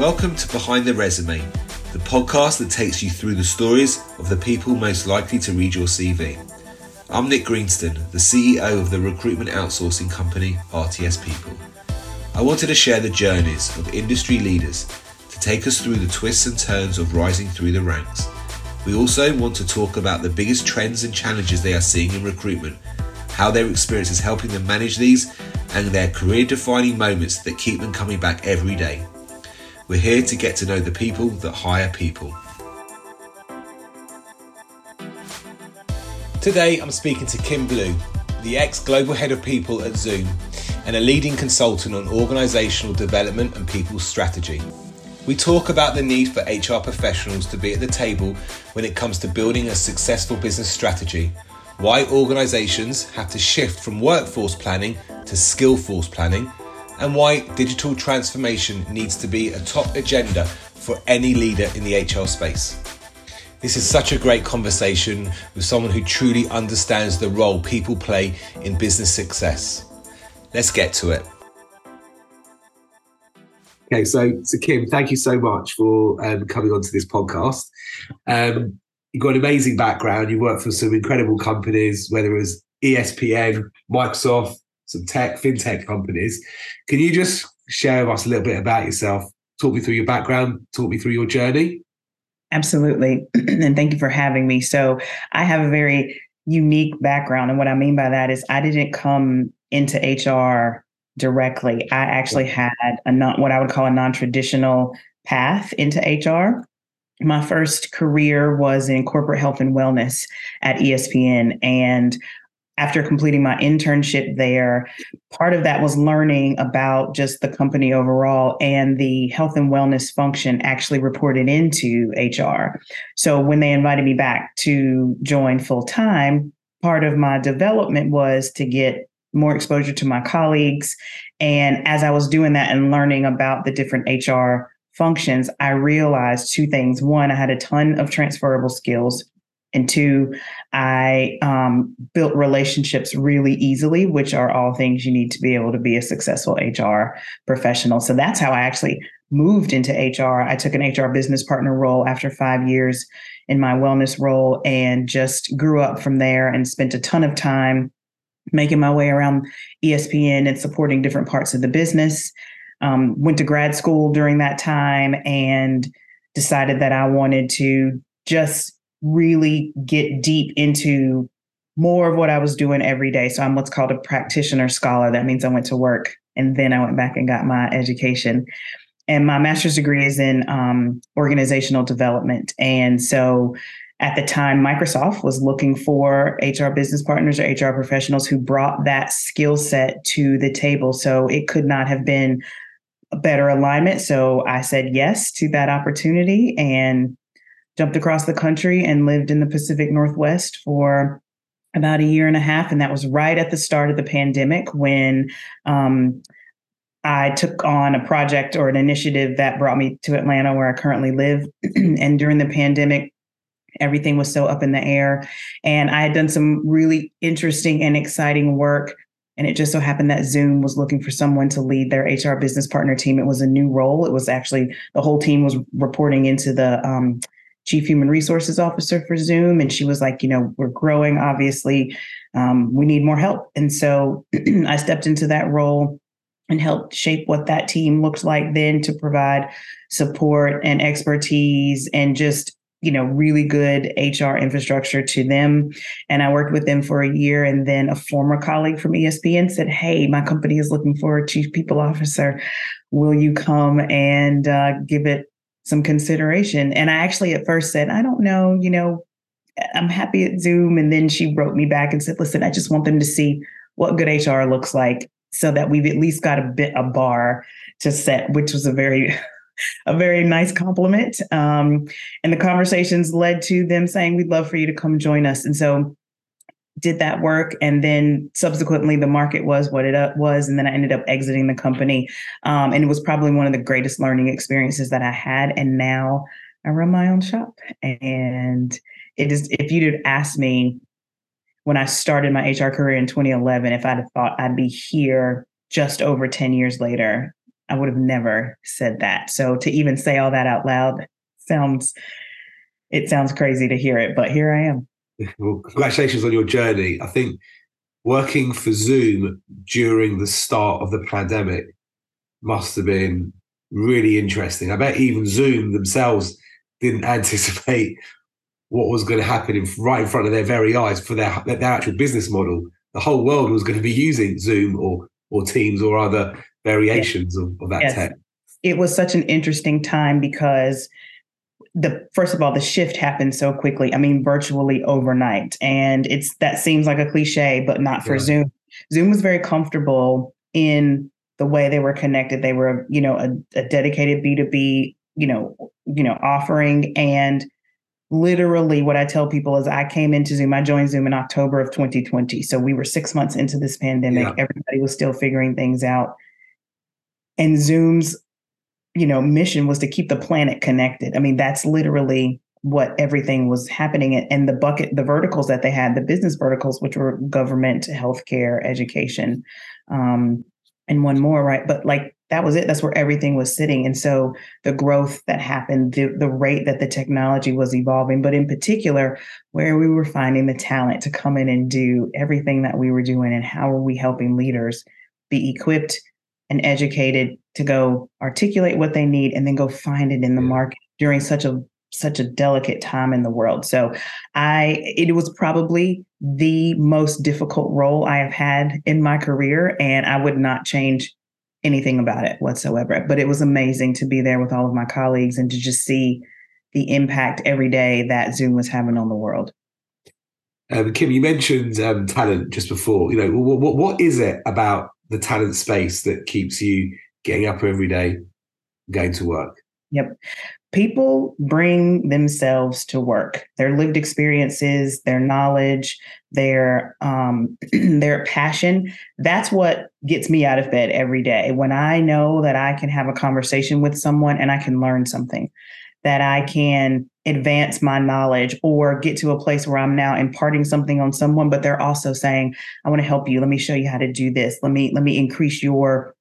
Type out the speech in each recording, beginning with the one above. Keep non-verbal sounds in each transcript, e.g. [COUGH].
Welcome to Behind the Resume, the podcast that takes you through the stories of the people most likely to read your CV. I'm Nick Greenston, the CEO of the recruitment outsourcing company RTS People. I wanted to share the journeys of industry leaders to take us through the twists and turns of rising through the ranks. We also want to talk about the biggest trends and challenges they are seeing in recruitment, how their experience is helping them manage these, and their career defining moments that keep them coming back every day. We're here to get to know the people that hire people. Today I'm speaking to Kim Blue, the ex global head of people at Zoom and a leading consultant on organisational development and people strategy. We talk about the need for HR professionals to be at the table when it comes to building a successful business strategy, why organisations have to shift from workforce planning to skill force planning, and why digital transformation needs to be a top agenda for any leader in the HR space. This is such a great conversation with someone who truly understands the role people play in business success. Let's get to it. Okay, so so Kim, thank you so much for um, coming onto this podcast. Um, you've got an amazing background. You worked for some incredible companies, whether it was ESPN, Microsoft, some tech, fintech companies. Can you just share with us a little bit about yourself? Talk me through your background. Talk me through your journey. Absolutely, [CLEARS THROAT] and thank you for having me. So I have a very unique background, and what I mean by that is I didn't come into HR directly. I actually had a not what I would call a non-traditional path into HR. My first career was in corporate health and wellness at ESPN and after completing my internship there, part of that was learning about just the company overall and the health and wellness function actually reported into HR. So when they invited me back to join full time, part of my development was to get more exposure to my colleagues. And as I was doing that and learning about the different HR functions, I realized two things. One, I had a ton of transferable skills. And two, I um, built relationships really easily, which are all things you need to be able to be a successful HR professional. So that's how I actually moved into HR. I took an HR business partner role after five years in my wellness role and just grew up from there and spent a ton of time making my way around ESPN and supporting different parts of the business. Um, went to grad school during that time and decided that I wanted to just really get deep into more of what I was doing every day. So I'm what's called a practitioner scholar. That means I went to work and then I went back and got my education. And my master's degree is in um, organizational development. And so at the time, Microsoft was looking for HR business partners or HR professionals who brought that skill set to the table. So it could not have been a better alignment. So I said yes to that opportunity and jumped across the country and lived in the Pacific Northwest for about a year and a half. And that was right at the start of the pandemic when um, I took on a project or an initiative that brought me to Atlanta, where I currently live. [CLEARS THROAT] and during the pandemic, everything was so up in the air. And I had done some really interesting and exciting work. And it just so happened that Zoom was looking for someone to lead their HR business partner team. It was a new role. It was actually the whole team was reporting into the um, chief human resources officer for Zoom. And she was like, you know, we're growing, obviously. Um, we need more help. And so [CLEARS THROAT] I stepped into that role and helped shape what that team looked like then to provide support and expertise and just you know, really good HR infrastructure to them. And I worked with them for a year. And then a former colleague from ESPN said, Hey, my company is looking for a chief people officer. Will you come and uh, give it some consideration? And I actually at first said, I don't know, you know, I'm happy at Zoom. And then she wrote me back and said, Listen, I just want them to see what good HR looks like so that we've at least got a bit a bar to set, which was a very [LAUGHS] a very nice compliment. Um, and the conversations led to them saying, We'd love for you to come join us. And so did that work. And then subsequently, the market was what it uh, was. And then I ended up exiting the company. Um, and it was probably one of the greatest learning experiences that I had. And now I run my own shop. And it is, if you'd asked me when I started my HR career in 2011, if I'd have thought I'd be here just over 10 years later, I would have never said that. So to even say all that out loud sounds it sounds crazy to hear it, but here I am. [LAUGHS] Well, congratulations on your journey. I think working for Zoom during the start of the pandemic must have been really interesting. I bet even Zoom themselves didn't [LAUGHS] anticipate what was going to happen in, right in front of their very eyes for their, their actual business model. The whole world was going to be using Zoom or or Teams or other variations yes. of, of, that yes. tech. It was such an interesting time because the first of all the shift happened so quickly. I mean virtually overnight. And it's that seems like a cliche but not for yeah. zoom. Zoom was very comfortable in the way they were connected. They were you know a, a dedicated b2b you know you know offering. And literally what i tell people is i came into zoom i joined zoom in october of 2020 so we were six months into this pandemic. Yeah. everybody was still figuring things out. And zoom's you know mission was to keep the planet connected. I mean that's literally what everything was happening and the bucket the verticals that they had the business verticals which were government healthcare education um, and one more right? But like that was it. That's where everything was sitting. And so the growth that happened the, the rate that the technology was evolving but in particular where we were finding the talent to come in and do everything that we were doing and how are we helping leaders be equipped and educated to go articulate what they need and then go find it in the market during such a such a delicate time in the world. So I it was probably the most difficult role I have had in my career and I would not change anything about it whatsoever. But it was amazing to be there with all of my colleagues and to just see the impact every day that Zoom was having on the world. Um, Kim, you mentioned um, talent just before. You know, what, what is it about the talent space that keeps you getting up every day, going to work. Yep. People bring themselves to work, their lived experiences, their knowledge, their um, [CLEARS THROAT] their passion. That's what gets me out of bed every day. When I know that I can have a conversation with someone and I can learn something, that I can advance my knowledge or get to a place where I'm now imparting something on someone, but they're also saying, I want to help you. Let me show you how to do this. Let me, let me increase your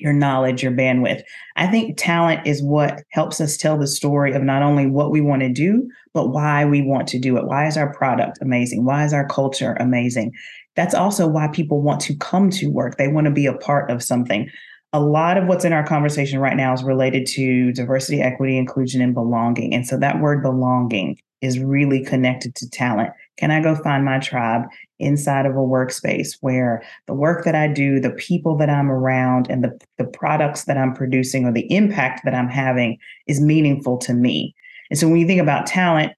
your knowledge, your bandwidth. I think talent is what helps us tell the story of not only what we want to do, but why we want to do it. Why is our product amazing? Why is our culture amazing? That's also why people want to come to work. They want to be a part of something a lot of what's in our conversation right now is related to diversity, equity, inclusion, and belonging. And so that word belonging is really connected to talent. Can I go find my tribe inside of a workspace where the work that I do, the people that I'm around, and the, the products that I'm producing or the impact that I'm having is meaningful to me? And so when you think about talent,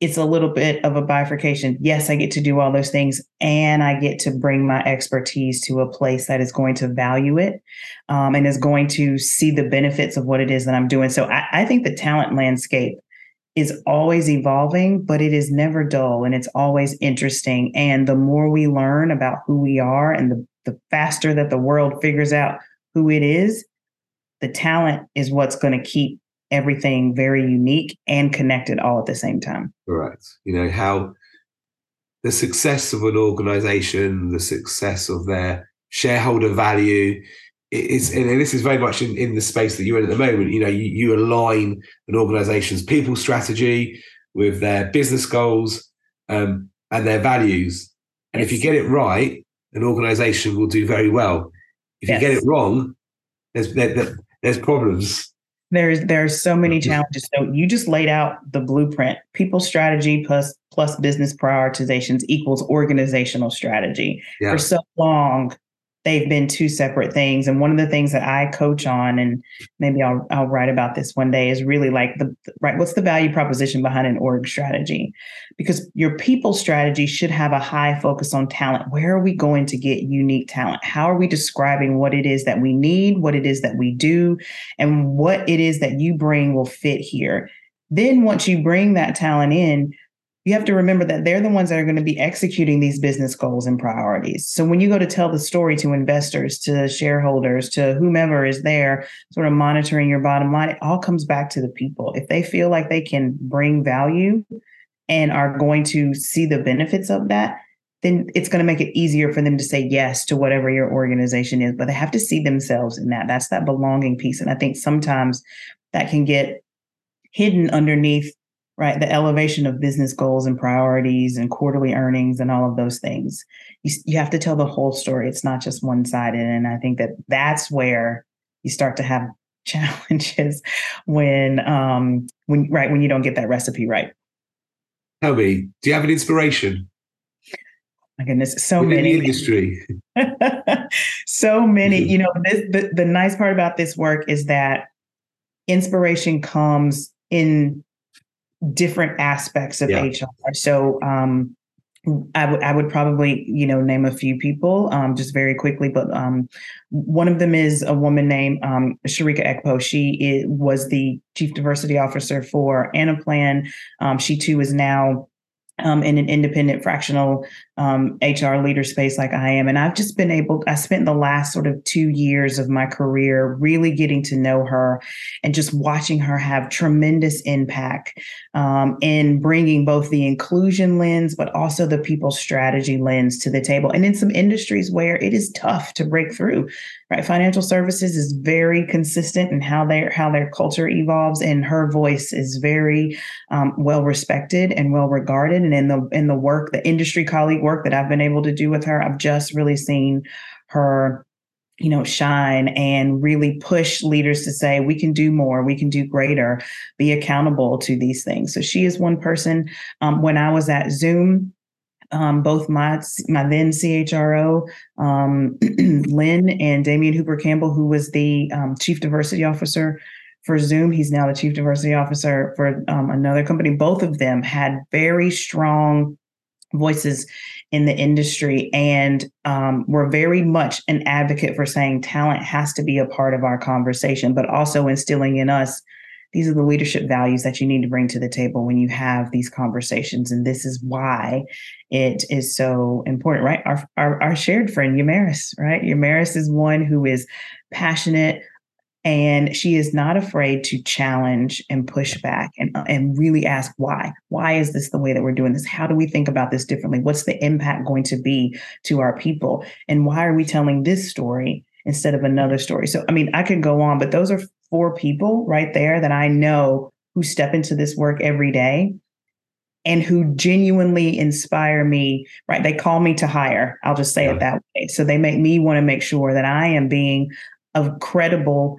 it's a little bit of a bifurcation. Yes, I get to do all those things, and I get to bring my expertise to a place that is going to value it um, and is going to see the benefits of what it is that I'm doing. So I, I think the talent landscape is always evolving, but it is never dull and it's always interesting. And the more we learn about who we are and the, the faster that the world figures out who it is, the talent is what's going to keep everything very unique and connected all at the same time. Correct. You know, how the success of an organization, the success of their shareholder value is, and this is very much in, in the space that you're in at the moment. You know, you, you align an organization's people strategy with their business goals um, and their values. And yes. if you get it right, an organization will do very well. If yes. you get it wrong, there's there, there's problems there's there's so many challenges. So you just laid out the blueprint. People strategy plus plus business prioritizations equals organizational strategy. Yeah. For so long, they've been two separate things. And one of the things that I coach on, and maybe I'll I'll write about this one day, is really like the right. What's the value proposition behind an org strategy? Because your people strategy should have a high focus on talent. Where are we going to get unique talent? How are we describing what it is that we need, what it is that we do, and what it is that you bring will fit here? Then once you bring that talent in, you have to remember that they're the ones that are going to be executing these business goals and priorities. So when you go to tell the story to investors, to shareholders, to whomever is there, sort of monitoring your bottom line, it all comes back to the people. If they feel like they can bring value and are going to see the benefits of that, then it's going to make it easier for them to say yes to whatever your organization is. But they have to see themselves in that. That's that belonging piece. And I think sometimes that can get hidden underneath right? The elevation of business goals and priorities and quarterly earnings and all of those things. You, you have to tell the whole story. It's not just one-sided. And i think that that's where you start to have [LAUGHS] challenges when um when right when you don't get that recipe right. Tell me do you have an inspiration? My goodness so Within many. industry. [LAUGHS] So many. Mm-hmm. you know this the, the nice part about this work is that inspiration comes in different aspects of yeah. HR. So um, I would I would probably you know name a few people um, just very quickly, but um, one of them is a woman named um, Sharika Ekpo. She is, was the chief diversity officer for Anaplan. Um, she too is now um, in an independent fractional um, HR leader space like I am. And I've just been able, I spent the last sort of two years of my career really getting to know her and just watching her have tremendous impact um, in bringing both the inclusion lens, but also the people strategy lens to the table. And in some industries where it is tough to break through, right? Financial services is very consistent in how their how their culture evolves, and her voice is very um, well respected and well regarded. And in the in the work, the industry colleague work that I've been able to do with her, I've just really seen her you know shine and really push leaders to say we can do more we can do greater be accountable to these things so she is one person um, when i was at zoom um, both my my then CHRO um, [CLEARS THROAT] Lynn and Damien Hooper Campbell, who was the um, chief diversity officer for Zoom. He's now the chief diversity officer for um, another company. Both of them had very strong voices in the industry and um, we're very much an advocate for saying talent has to be a part of our conversation, but also instilling in us these are the leadership values that you need to bring to the table when you have these conversations. And this is why it is so important, right? Our, our, our shared friend, Yamaris, right? Yamaris is one who is passionate, and she is not afraid to challenge and push back and, and really ask why. Why is this the way that we're doing this? How do we think about this differently? What's the impact going to be to our people? And why are we telling this story instead of another story? So i mean i could go on but those are four people right there that i know who step into this work every day and who genuinely inspire me right? They call me to hire. I'll just say yeah. it that way. So they make me want to make sure that i am being a credible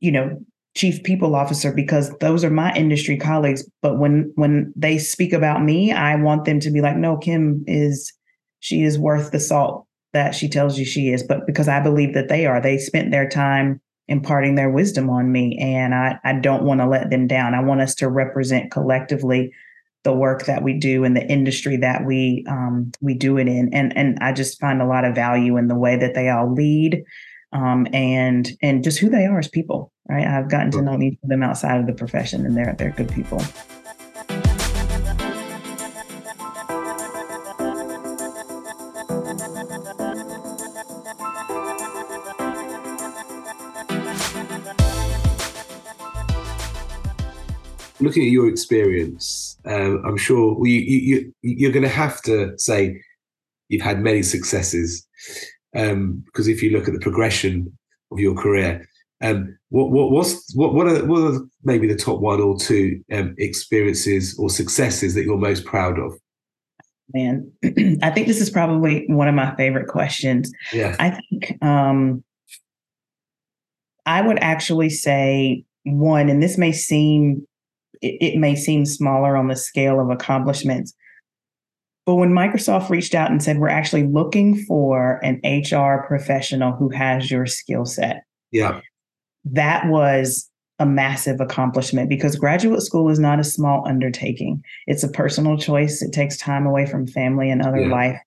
you know chief people officer because those are my industry colleagues. But when when they speak about me i want them to be like no kim is she is worth the salt that she tells you she is. But because i believe that they are they spent their time imparting their wisdom on me and i i don't want to let them down. I want us to represent collectively the work that we do in the industry that we um, we do it in. And and i just find a lot of value in the way that they all lead um, and and just who they are as people. Right, I've gotten to know each of them outside of the profession, and they're they're good people. Looking at your experience, um, I'm sure well, you, you, you're going to have to say you've had many successes um, because if you look at the progression of your career, um, what what what's what what are, what are maybe the top one or two um, experiences or successes that you're most proud of? Man, [CLEARS THROAT] I think this is probably one of my favorite questions. Yeah, I think um, I would actually say one, and this may seem it, it may seem smaller on the scale of accomplishments, but when Microsoft reached out and said, we're actually looking for an HR professional who has your skill set. Yeah. That was a massive accomplishment because graduate school is not a small undertaking. It's a personal choice. It takes time away from family and other yeah. life.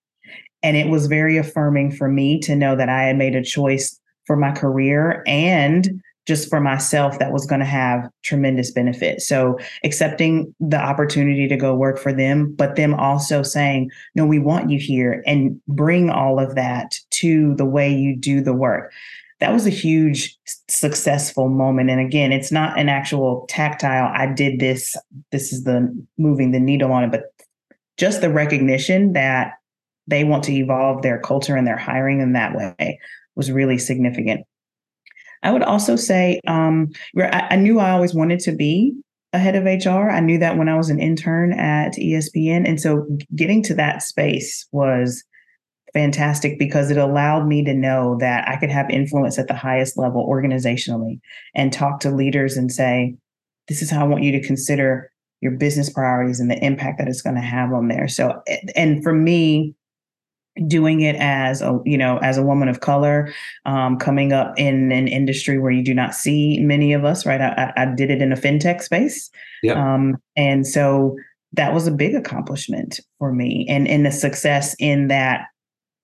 And it was very affirming for me to know that I had made a choice for my career and just for myself that was going to have tremendous benefit. So accepting the opportunity to go work for them, but them also saying, no, we want you here and bring all of that to the way you do the work. That was a huge successful moment. And again, it's not an actual tactile, I did this, this is the moving the needle on it, but just the recognition that they want to evolve their culture and their hiring in that way was really significant. I would also say um, I, I knew I always wanted to be a head of HR. I knew that when I was an intern at ESPN. And so getting to that space was fantastic because it allowed me to know that I could have influence at the highest level organizationally and talk to leaders and say, this is how I want you to consider your business priorities and the impact that it's going to have on there. So, and for me, doing it as a you know as a woman of color um, coming up in an industry where you do not see many of us right? I, I did it in a fintech space. Um, and so that was a big accomplishment for me and and the success in that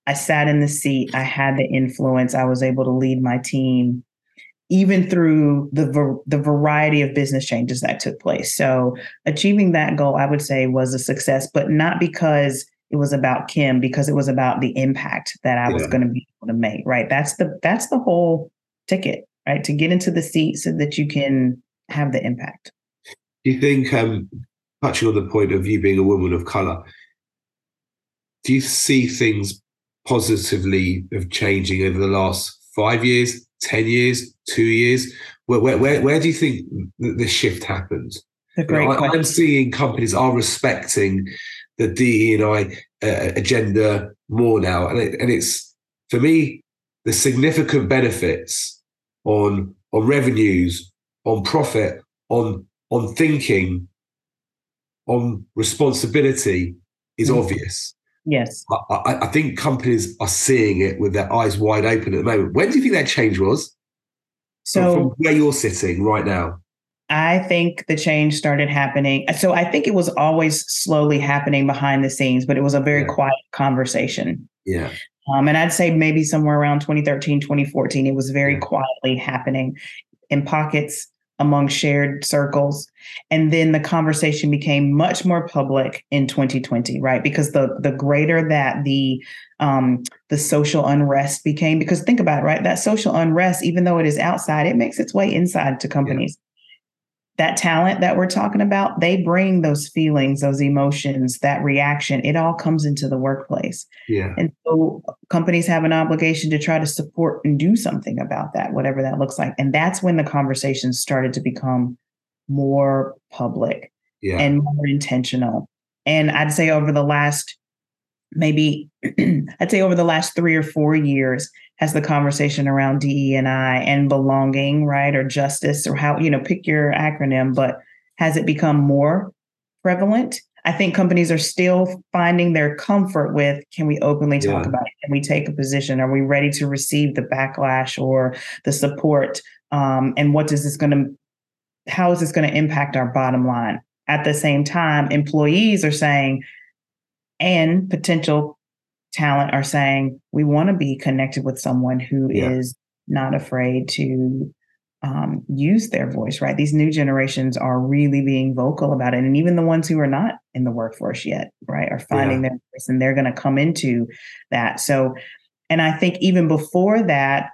i sat in the seat i had the influence i was able to lead my team even through the the variety of business changes that took place. So achieving that goal i would say was a success but not because it was about Kim because it was about the impact that I yeah. was going to be able to make. Right. That's the that's the whole ticket, right? To get into the seat so that you can have the impact. Do you think, um, touching on the point of you being a woman of color, do you see things positively of changing over the last five years, ten years, two years? Where where where, where do you think the shift great you know, I, I'm seeing companies are respecting the DE and I uh, agenda more now, and it, and it's for me the significant benefits on on revenues, on profit, on on thinking, on responsibility is mm. obvious. Yes, I, I, think companies are seeing it with their eyes wide open at the moment. When do you think that change was? So, from where you're sitting right now, I think the change started happening. So I think it was always slowly happening behind the scenes, but it was a very yeah. quiet conversation. Yeah. Um, and I'd say maybe somewhere around 2013, 2014, it was very yeah. quietly happening in pockets among shared circles. And then the conversation became much more public in 2020, right? Because the the greater that the um, the social unrest became, because think about it, right? That social unrest, even though it is outside, it makes its way inside to companies. Yeah that talent that we're talking about, they bring those feelings, those emotions, that reaction. It all comes into the workplace. Yeah. And so companies have an obligation to try to support and do something about that, whatever that looks like. And that's when the conversations started to become more public yeah. and more intentional. And I'd say over the last maybe [CLEARS THROAT] I'd say over the last three or four years, has the conversation around DE and I and belonging, right, or justice, or how you know, pick your acronym, but has it become more prevalent? I think companies are still finding their comfort with can we openly talk yeah. about it? Can we take a position? Are we ready to receive the backlash or the support? Um, and what is this going to, how is this going to impact our bottom line? At the same time, employees are saying, and potential talent are saying we want to be connected with someone who yeah. is not afraid to um, use their voice right? These new generations are really being vocal about it and even the ones who are not in the workforce yet right are finding yeah. their voice and they're going to come into that. So and i think even before that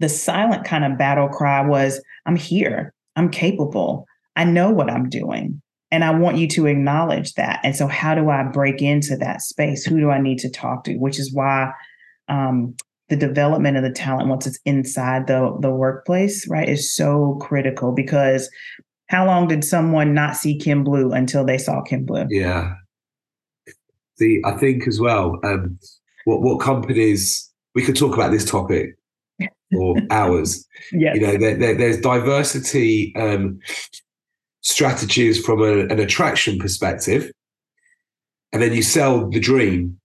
the silent kind of battle cry was i'm here. I'm capable. I know what i'm doing and I want you to acknowledge that. And so, how do I break into that space? Who do I need to talk to? Which is why um, the development of the talent once it's inside the the workplace, right, is so critical. Because how long did someone not see Kim Blue until they saw Kim Blue? Yeah. The I think as well. Um, what what companies we could talk about this topic [LAUGHS] for hours. Yeah, you know, there, there, there's diversity. Um, strategies from a, an attraction perspective, and then you sell the dream.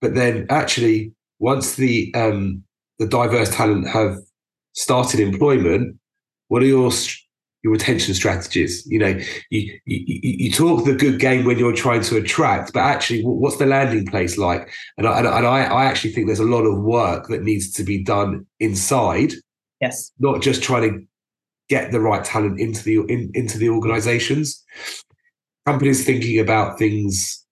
But then, actually, once the um, the diverse talent have started employment, what are your your retention strategies? You know, you, you you talk the good game when you're trying to attract, but actually, what's the landing place like? And I, and I, I actually think there's a lot of work that needs to be done inside. Yes. Not just trying to get the right talent into the in, into the organizations. Companies thinking about things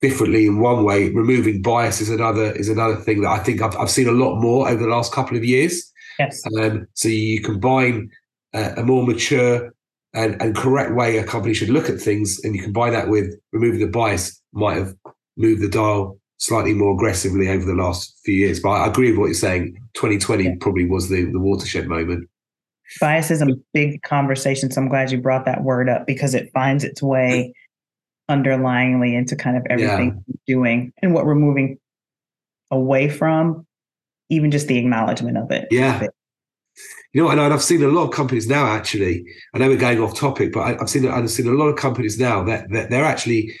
differently in one way, removing bias is another is another thing that I think I've, I've seen a lot more over the last couple of years. Yes. Um, so you combine uh, a more mature and, and correct way a company should look at things, and you combine that with removing the bias, might have moved the dial slightly more aggressively over the last few years. But I agree with what you're saying. 2020 yeah. probably was the, the watershed moment. Bias is a big conversation. So I'm glad you brought that word up because it finds its way underlyingly into kind of everything yeah. We're doing and what we're moving away from, even just the acknowledgement of it. Yeah. Of it. You know, and I've seen a lot of companies now. Actually, I know we're going off topic, but I've seen I've seen a lot of companies now that, that they're actually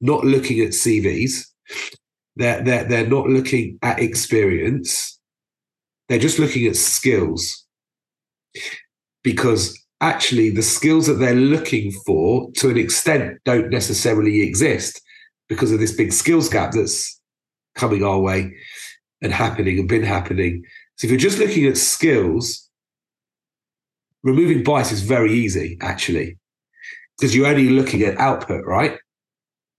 not looking at CVs. They're, they're, they're not looking at experience. They're just looking at skills. Because actually, the skills that they're looking for, to an extent, don't necessarily exist because of this big skills gap that's coming our way and happening and been happening. So if you're just looking at skills, removing bias is very easy, actually, because you're only looking at output, right?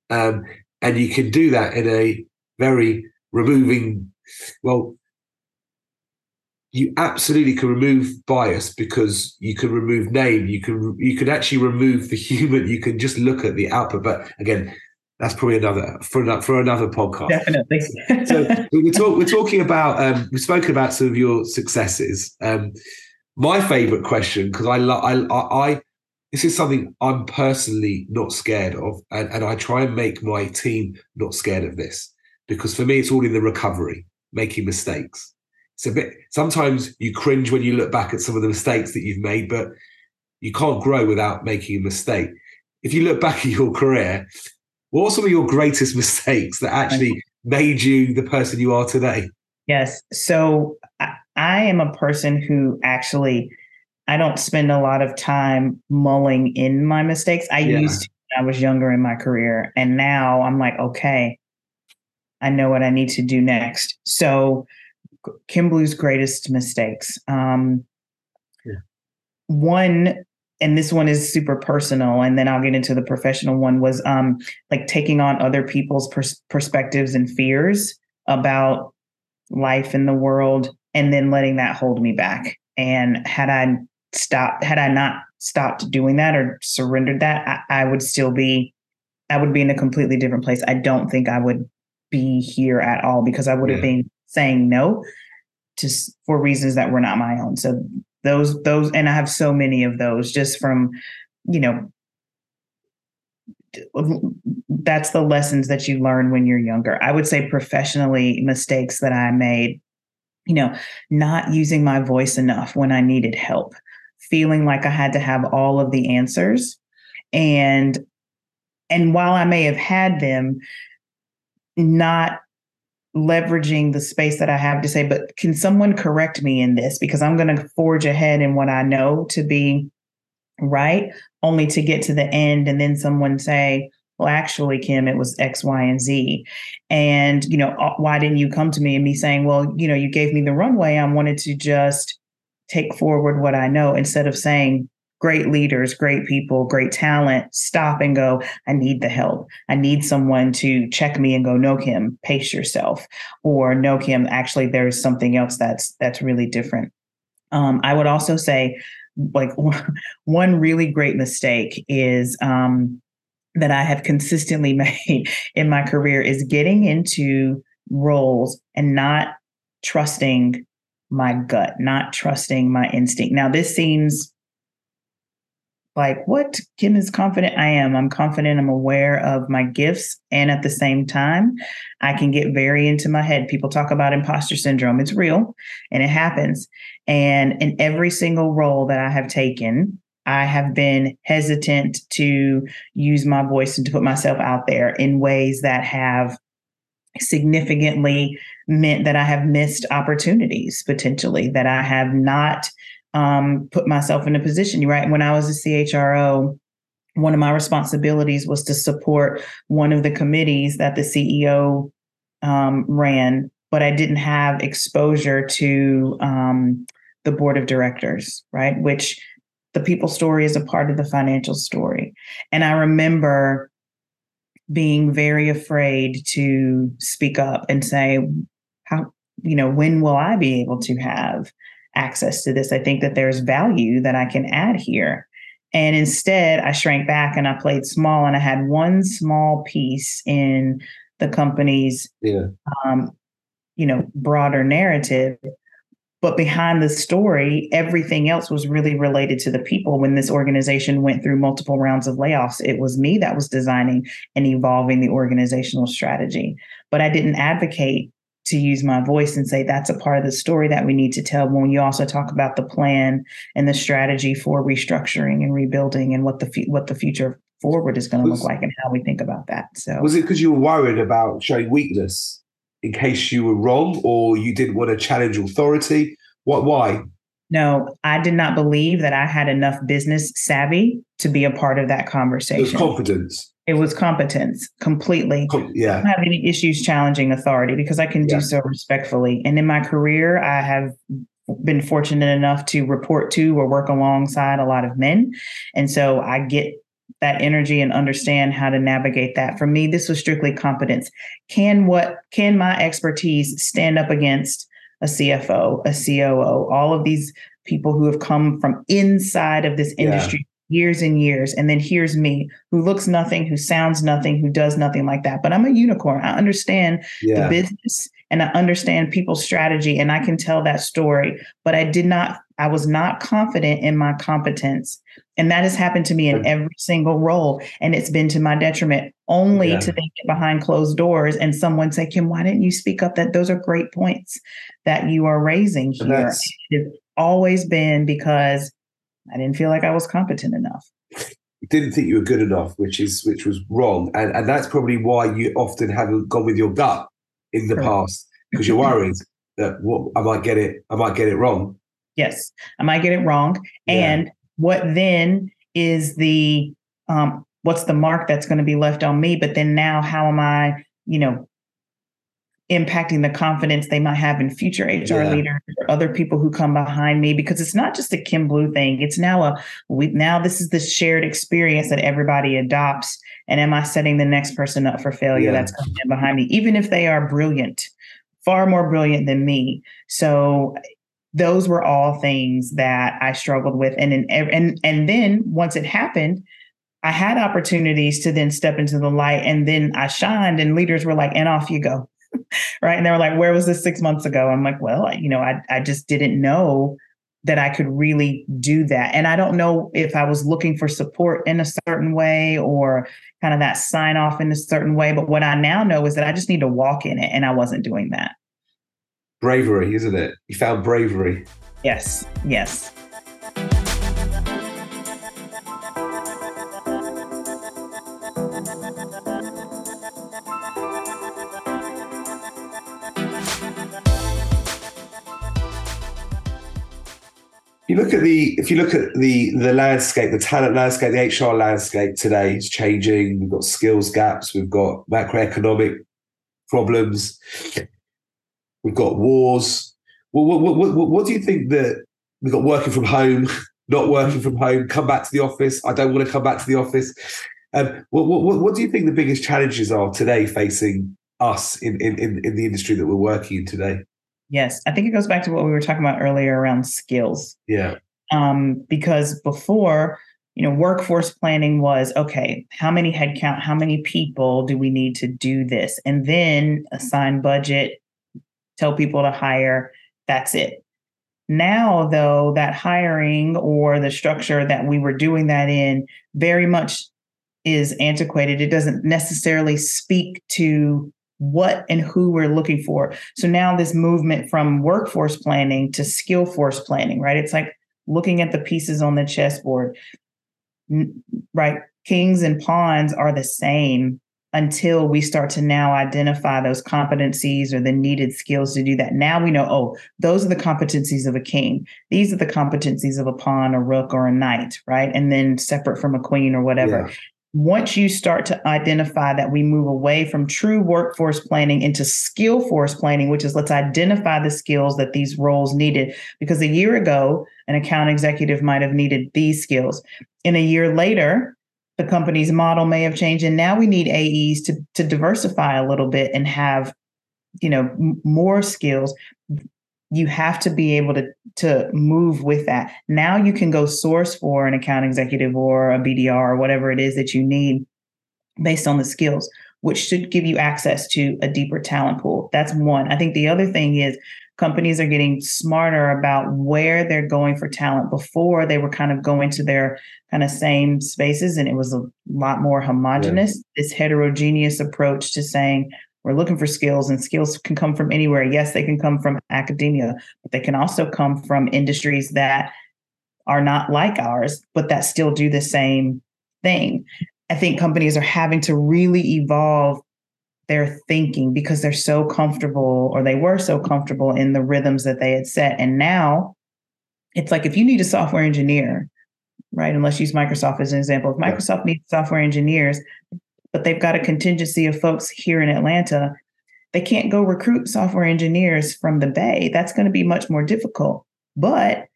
Um, and you can do that in a very removing, well, you absolutely can remove bias because you can remove name. You can you can actually remove the [LAUGHS] human. You can just look at the output. But again, that's probably another for another for another podcast. Definitely. so [LAUGHS] we're, talk, we're talking about um, we've spoken about some of your successes. Um, my favorite question because I, I I this is something I'm personally not scared of, and, and I try and make my team not scared of this because for me it's all in the recovery, making mistakes. It's a bit sometimes you cringe when you look back at some of the mistakes that you've made, but you can't grow without making a mistake. If you look back at your career, what are some of your greatest [LAUGHS] mistakes that actually made you the person you are today? Yes. So I, am a person who actually I don't spend a lot of time mulling in my mistakes. I yeah. used to when I was younger in my career. And now I'm like, okay, I know what I need to do next. So Kim Blue's greatest mistakes. Um, yeah. One, and this one is super personal, and then I'll get into the professional one, was um, like taking on other people's pers- perspectives and fears about life in the world, and then letting that hold me back. And had I stopped, had I not stopped doing that or surrendered that, I, I would still be, I would be in a completely different place. I don't think I would be here at all because I would have been saying no to for reasons that were not my own. So those those and I have so many of those just from you know that's the lessons that you learn when you're younger. I would say professionally mistakes that I made you know not using my voice enough when I needed help feeling like I had to have all of the answers. And and while I may have had them, not leveraging the space that I have to say, but can someone correct me in this? Because I'm going to forge ahead in what I know to be right, only to get to the end and then someone say, well, actually, Kim, it was X, Y, and Z. And, you know, uh, why didn't you come to me and me saying, well, you know, you gave me the runway. I wanted to just take forward what I know instead of saying, great leaders, great people, great talent, stop and go, I need the help. I need someone to check me and go, no, Kim, pace yourself. Or no, Kim, actually there's something else that's that's really different. Um, I would also say like [LAUGHS] one really great mistake is um, that I have consistently [LAUGHS] made in my career is getting into roles and not trusting my gut, not trusting my instinct. Now, this seems like what Kim is confident I am. I'm confident, I'm aware of my gifts. And at the same time, I can get very into my head. People talk about imposter syndrome, it's real and it happens. And in every single role that I have taken, I have been hesitant to use my voice and to put myself out there in ways that have significantly meant that I have missed opportunities potentially, that I have not um, put myself in a position. Right. When I was a CHRO, one of my responsibilities was to support one of the committees that the CEO um, ran, but I didn't have exposure to um, the board of directors, right? Which the people story is a part of the financial story. And I remember being very afraid to speak up and say, how, you know, when will I be able to have access to this? I think that there's value that I can add here. And instead, I shrank back and I played small, and I had one small piece in the company's, yeah. um, you know, broader narrative. But behind the story, everything else was really related to the people. When this organization went through multiple rounds of layoffs, it was me that was designing and evolving the organizational strategy. But I didn't advocate to use my voice and say that's a part of the story that we need to tell. When you also talk about the plan and the strategy for restructuring and rebuilding and what the what the future forward is going to look like and how we think about that so. Was it because you were worried about showing weakness in case you were wrong or you didn't want to challenge authority? What why? No i did not believe that i had enough business savvy to be a part of that conversation It was confidence it was competence completely. Oh, yeah. I don't have any issues challenging authority because I can do yeah. so respectfully. And in my career, I have been fortunate enough to report to or work alongside a lot of men. And so I get that energy and understand how to navigate that. For me, this was strictly competence. Can what can my expertise stand up against a CFO, a COO, all of these people who have come from inside of this industry years and years. And then here's me who looks nothing, who sounds nothing, who does nothing like that. But I'm a unicorn. I understand yeah. the business and I understand people's strategy and I can tell that story. But I did not, I was not confident in my competence. And that has happened to me in every single role. And it's been to my detriment only yeah. to then get behind closed doors and someone say, Kim, why didn't you speak up? That those are great points that you are raising here. It's always been because I didn't feel like I was competent enough. You didn't think you were good enough, which is which was wrong, and and that's probably why you often haven't gone with your gut in the Correct. past because you're worried [LAUGHS] that what I might get it, I might get it wrong. Yes, I might get it wrong, yeah. and what then is the um, what's the mark that's going to be left on me? But then now, how am I, you know, impacting the confidence they might have in future HR yeah. leaders or other people who come behind me because it's not just a Kim Blue thing. It's now a we now this is the shared experience that everybody adopts. And am I setting the next person up for failure yeah. that's coming in behind me, even if they are brilliant, far more brilliant than me? So those were all things that I struggled with. And in, and and then once it happened, I had opportunities to then step into the light and then I shined and leaders were like, and off you go [LAUGHS] right? And they were like, where was this six months ago? I'm like, well, you know, I, I just didn't know that I could really do that. And I don't know if I was looking for support in a certain way or kind of that sign off in a certain way. But what I now know is that I just need to walk in it. And I wasn't doing that. Bravery, isn't it? You found bravery. Yes. Yes. You look at the if you look at the the landscape, the talent landscape, the HR landscape today is changing. We've got skills gaps, we've got macroeconomic problems, we've got wars. What, what, what, what do you think that we've got working from home, [LAUGHS] not working from home, come back to the office? I don't want to come back to the office. Um, what, what, what do you think the biggest challenges are today facing us in, in, in the industry that we're working in today? Yes, I think it goes back to what we were talking about earlier around skills. Yeah. Um, because before, you know, workforce planning was okay, how many headcount, how many people do we need to do this? And then assign budget, tell people to hire, that's it. Now, though, that hiring or the structure that we were doing that in very much is antiquated. It doesn't necessarily speak to what and who we're looking for. So now this movement from workforce planning to skill force planning, right? It's like looking at the pieces on the chessboard, right? Kings and pawns are the same until we start to now identify those competencies or the needed skills to do that. Now we know, oh, those are the competencies of a king. These are the competencies of a pawn, a rook, or a knight, right? And then separate from a queen or whatever. Yeah once you start to identify that we move away from true workforce planning into skill force planning, which is let's identify the skills that these roles needed. Because a year ago, an account executive might have needed these skills. And a year later, the company's model may have changed. And now we need AEs to, to diversify a little bit and have, you know, m- more skills you have to be able to to move with that. Now you can go source for an account executive or a BDR or whatever it is that you need based on the skills, which should give you access to a deeper talent pool. That's one. I think the other thing is companies are getting smarter about where they're going for talent. Before they were kind of going to their kind of same spaces and it was a lot more homogenous. Yeah. This heterogeneous approach to saying, we're looking for skills, and skills can come from anywhere. Yes, they can come from academia, but they can also come from industries that are not like ours, but that still do the same thing. I think companies are having to really evolve their thinking because they're so comfortable or they were so comfortable in the rhythms that they had set. And now it's like if you need a software engineer, right? And let's use Microsoft as an example. If Microsoft needs software engineers, but they've got a contingency of folks here in Atlanta. They can't go recruit software engineers from the Bay. That's going to be much more difficult. But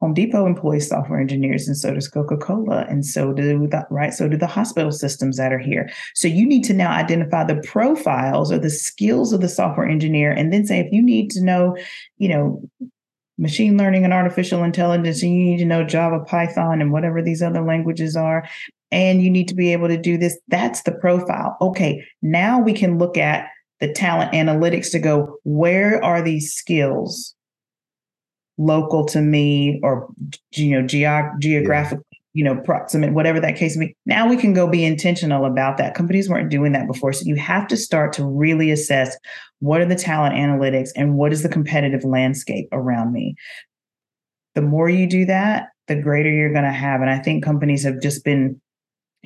Home Depot employs software engineers, and so does Coca Cola, and so do the right. So do the hospital systems that are here. So you need to now identify the profiles or the skills of the software engineer, and then say if you need to know, you know, machine learning and artificial intelligence, and you need to know Java, Python, and whatever these other languages are, and you need to be able to do this. That's the profile. Okay, now we can look at the talent analytics to go, where are these skills local to me or you know geog- geographically yeah. you know proximate whatever that case may be now we can go be intentional about that companies weren't doing that before so you have to start to really assess what are the talent analytics and what is the competitive landscape around me the more you do that the greater you're going to have and i think companies have just been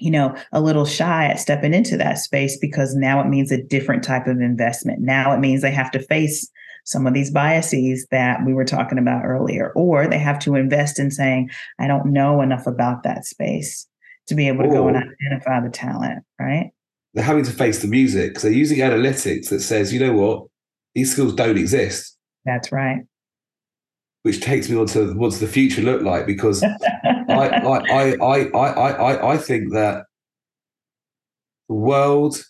you know, a little shy at stepping into that space because now it means a different type of investment. Now it means they have to face some of these biases that we were talking about earlier, or they have to invest in saying, I don't know enough about that space to be able to go and identify the talent, right? They're having to face the music they're using analytics that says, you know what, these skills don't exist. That's right which takes me on to what's the future look like because [LAUGHS] I, I, I, I, I, I, think that the world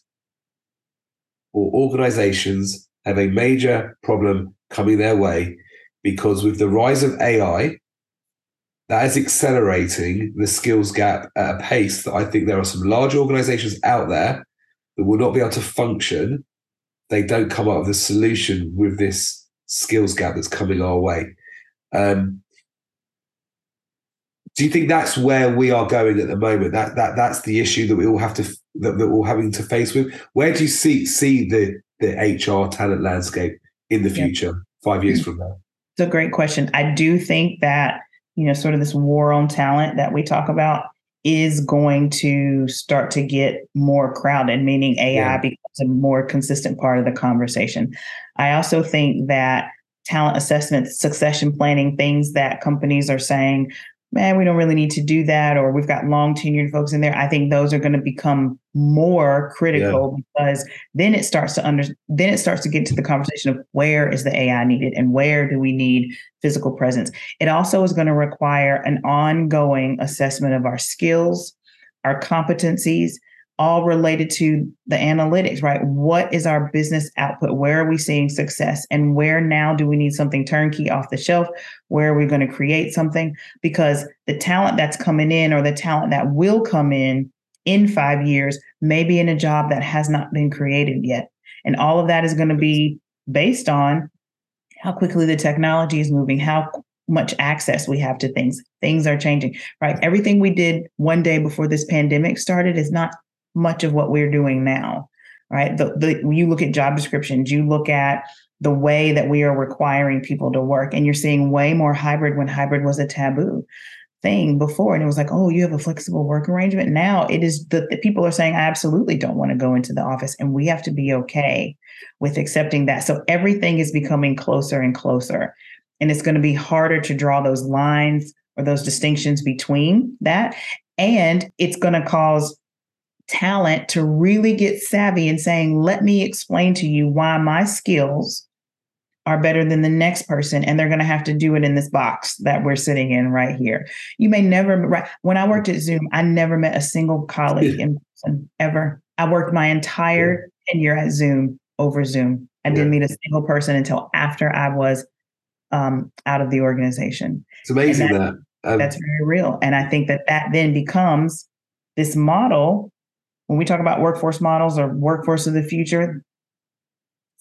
or organizations have a major problem coming their way because with the rise of AI, that is accelerating the skills gap at a pace that I think there are some large organizations out there that will not be able to function. They don't come up with a solution with this skills gap that's coming our way. Um, do you think that's where we are going at the moment? That that that's the issue that we all have to that, that we're having to face with. Where do you see see the the HR talent landscape in the future, yeah. five years from now? It's a great question. I do think that you know, sort of this war on talent that we talk about is going to start to get more crowded, meaning AI yeah. becomes a more consistent part of the conversation. I also think that talent assessment, succession planning, things that companies are saying, man, we don't really need to do that, or we've got long tenured folks in there. I think those are going to become more critical yeah. because then it starts to under then it starts to get to the conversation of where is the AI needed and where do we need physical presence. It also is going to require an ongoing assessment of our skills, our competencies, all related to the analytics, right? What is our business output? Where are we seeing success? And where now do we need something turnkey off the shelf? Where are we going to create something? Because the talent that's coming in or the talent that will come in in five years may be in a job that has not been created yet. And all of that is going to be based on how quickly the technology is moving, how much access we have to things. Things are changing, right? Everything we did one day before this pandemic started is not much of what we're doing now, right? The, the, you look at job descriptions, you look at the way that we are requiring people to work, and you're seeing way more hybrid when hybrid was a taboo thing before. And it was like, oh, you have a flexible work arrangement. Now it is the, the people are saying, I absolutely don't want to go into the office. And we have to be okay with accepting that. So everything is becoming closer and closer. And it's going to be harder to draw those lines or those distinctions between that. And it's going to cause talent to really get savvy and saying, let me explain to you why my skills are better than the next person and they're going to have to do it in this box that we're sitting in right here you may never right when i worked at zoom i never met a single colleague [LAUGHS] in person ever i worked my entire yeah. tenure at zoom over zoom i didn't meet a single person until after i was um, out of the organization. It's amazing that, that. That's very real. And I think that that then becomes this model. When we talk about workforce models or workforce of the future,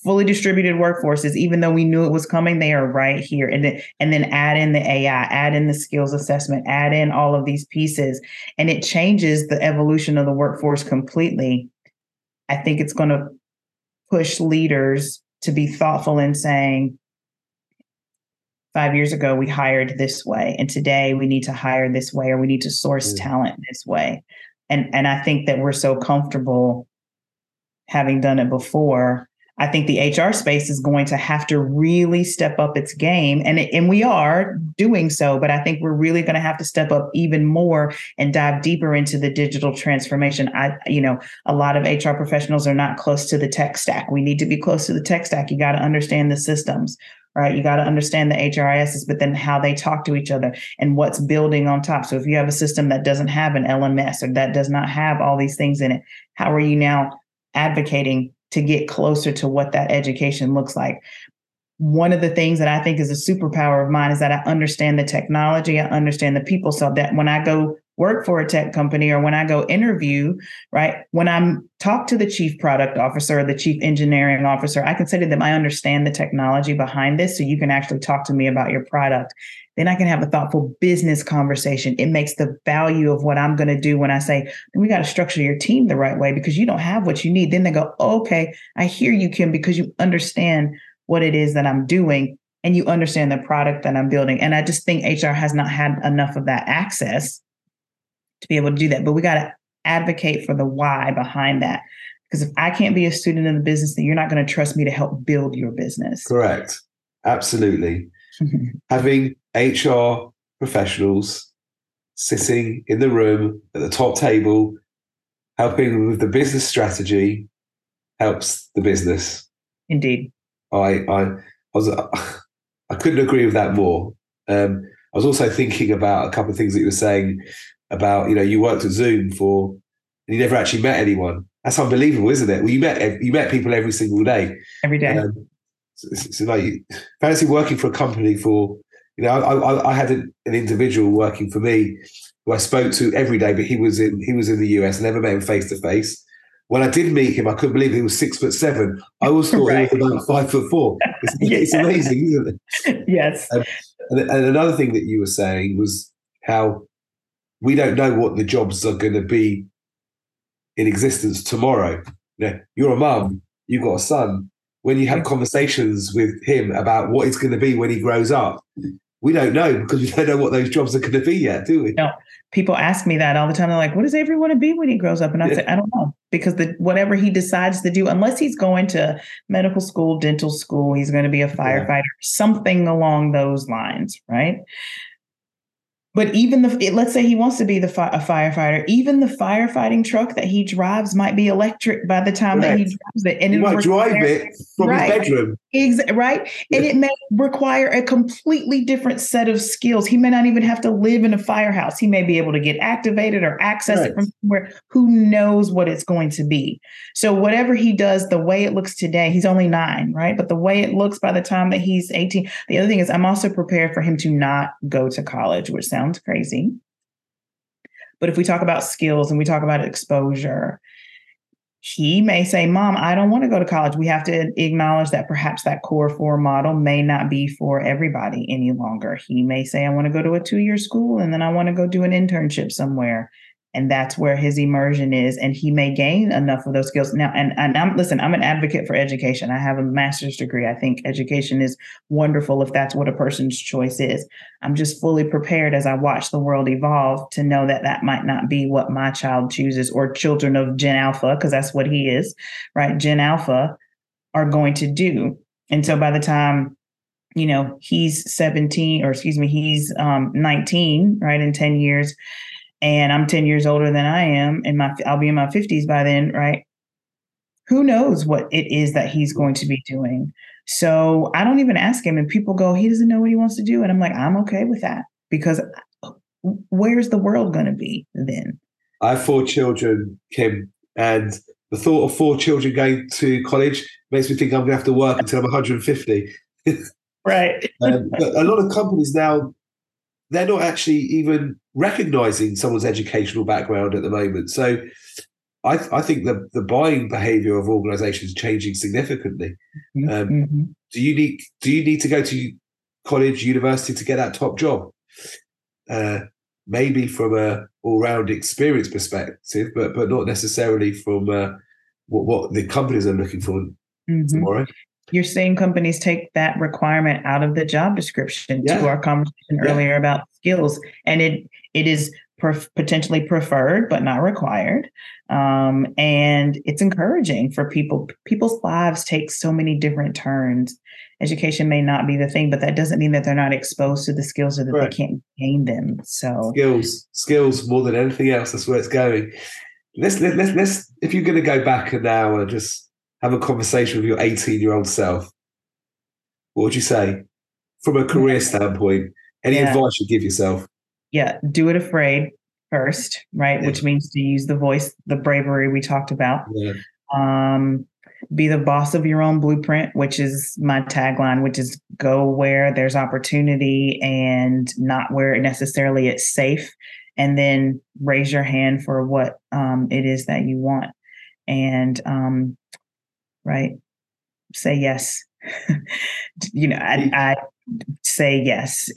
fully distributed workforces, even though we knew it was coming, they are right here. And then and then add in the AI, add in the skills assessment, add in all of these pieces, and it changes the evolution of the workforce completely. I think it's going to push leaders to be thoughtful in saying, five years ago we hired this way and today we need to hire this way or we need to source mm. talent this way and and i think that we're so comfortable having done it before I think the HR space is going to have to really step up its game, and it, and we are doing so. But I think we're really going to have to step up even more and dive deeper into the digital transformation. I, you know, a lot of HR professionals are not close to the tech stack. We need to be close to the tech stack. You got to understand the systems, right? You got to understand the HRISs, but then how they talk to each other and what's building on top. So if you have a system that doesn't have an LMS or that does not have all these things in it, how are you now advocating to get closer to what that education looks like. One of the things that I think is a superpower of mine is that I understand the technology, I understand the people, so that when I go work for a tech company or when I go interview, right, when I'm talk to the chief product officer or the chief engineering officer, I can say to them, I understand the technology behind this, so you can actually talk to me about your product then I can have a thoughtful business conversation. It makes the value of what I'm going to do when I say, we got to structure your team the right way because you don't have what you need. Then they go, okay, I hear you, Kim, because you understand what it is that I'm doing and you understand the product that I'm building. And I just think HR has not had enough of that access to be able to do that. But we got to advocate for the why behind that. Because if I can't be a student in the business, then you're not going to trust me to help build your business. Correct. Absolutely. [LAUGHS] Having HR professionals sitting in the room at the top table, helping with the business strategy, helps the business. Indeed. I I, I was [LAUGHS] I couldn't agree with that more. Um, I was also thinking about a couple of things that you were saying about you know you worked at Zoom for and you never actually met anyone. That's unbelievable, isn't it? Well, you met you met people every single day. Every day. Um, so, so like fancy working for a company for you know, I, I, I had an, an, individual working for me who I spoke to every day, but he was in he was in the US. Never met him face to face. When I did meet him, I couldn't believe he was six foot seven. I always [LAUGHS] thought right. he was about five foot four. It's, [LAUGHS] it's amazing, isn't it? Yes. Um, and, and another thing that you were saying was how we don't know what the jobs are going to be in existence tomorrow. You know, you're a mum, you've got a son. When you have conversations with him about what it's going to be when he grows up, we don't know because we don't know what those jobs are going to be yet, do we? No. People ask me that all the time. They're like, "What does Avery want to be when he grows up?" And I yeah. say, "I don't know," because the whatever he decides to do, unless he's going to medical school, dental school, he's going to be a firefighter, yeah. something along those lines, right? But even the let's say he wants to be the fi- a firefighter, even the firefighting truck that he drives might be electric by the time right. that he drives it, and he might drive it from right. his bedroom. Ex- right, yeah. and it may require a completely different set of skills. He may not even have to live in a firehouse. He may be able to get activated or access right. it from somewhere. Who knows what it's going to be? So whatever he does, the way it looks today, he's only nine, right? But the way it looks by the time that he's eighteen. The other thing is, I'm also prepared for him to not go to college, which sounds crazy. But if we talk about skills and we talk about exposure, he may say, Mom, I don't want to go to college. We have to acknowledge that perhaps that core four model may not be for everybody any longer. He may say, I want to go to a two year school and then I want to go do an internship somewhere and that's where his immersion is and he may gain enough of those skills. Now and, and i'm listen i'm an advocate for education. I have a master's degree. I think education is wonderful if that's what a person's choice is. I'm just fully prepared as i watch the world evolve to know that that might not be what my child chooses or children of gen alpha because that's what he is right? Gen alpha are going to do. And so by the time you know he's 17 or excuse me he's um, 19 right in 10 years and I'm 10 years older than I am, and my I'll be in my 50s by then, right? Who knows what it is that he's going to be doing? So I don't even ask him, and people go, he doesn't know what he wants to do, and I'm like, I'm okay with that because where's the world going to be then? I have four children, Kim, and the thought of four children going to college makes me think I'm going to have to work until I'm 150. [LAUGHS] right. Um, but a lot of companies now, they're not actually even recognizing someone's educational background at the moment. So I, I think the, the buying behavior of organizations is changing significantly. Mm-hmm. Um, mm-hmm. Do you need do you need to go to college, university to get that top job? Uh, maybe from a all-round experience perspective, but but not necessarily from uh, what, what the companies are looking for Mm-hmm. tomorrow. You're seeing companies take that requirement out of the job description Yeah. to our conversation Yeah. earlier about skills, and it it is potentially preferred but not required, um, and it's encouraging for people. People's lives take so many different turns. Education may not be the thing, but that doesn't mean that they're not exposed to the skills or that Right. they can't gain them. So skills skills more than anything else that's where it's going let's let, let's let's if you're going to go back an hour and just have a conversation with your 18 year old self what would you say from a career standpoint any Yeah. advice you give yourself yeah, do it afraid first, right? Yeah. Which means to use the voice, the bravery we talked about. yeah um, be the boss of your own blueprint, which is my tagline, which is go where there's opportunity and not where necessarily it's safe. And then raise your hand for what um, it is that you want. And, um, right, say yes. [LAUGHS] you know, I, I say yes.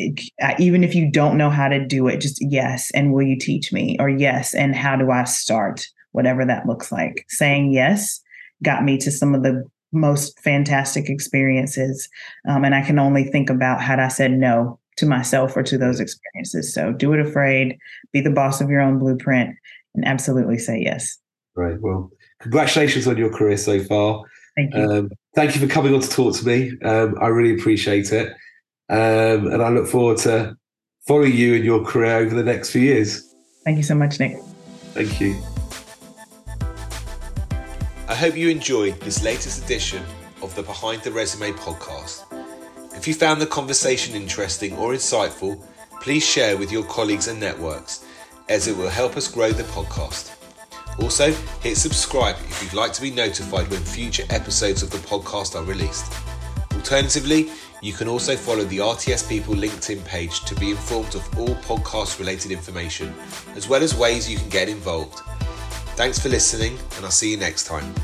Even if you don't know how to do it, just yes. And will you teach me? Or yes. And how do I start? Whatever that looks like. Saying yes got me to some of the most fantastic experiences. Um, and I can only think about had I said no to myself or to those experiences. So do it afraid, be the boss of your own blueprint, and absolutely say yes. right well congratulations on your career so far Thank you. um, thank you for coming on to talk to me um, i really appreciate it um, and i look forward to following you in your career over the next few years Thank you so much, Nick. thank you I hope you enjoyed this latest edition of the Behind the Resume podcast. If you found the conversation interesting or insightful, please share with your colleagues and networks, as it will help us grow the podcast. Also, hit subscribe if you'd like to be notified when future episodes of the podcast are released. Alternatively, you can also follow the RTS People LinkedIn page to be informed of all podcast related information, as well as ways you can get involved. Thanks for listening, and I'll see you next time.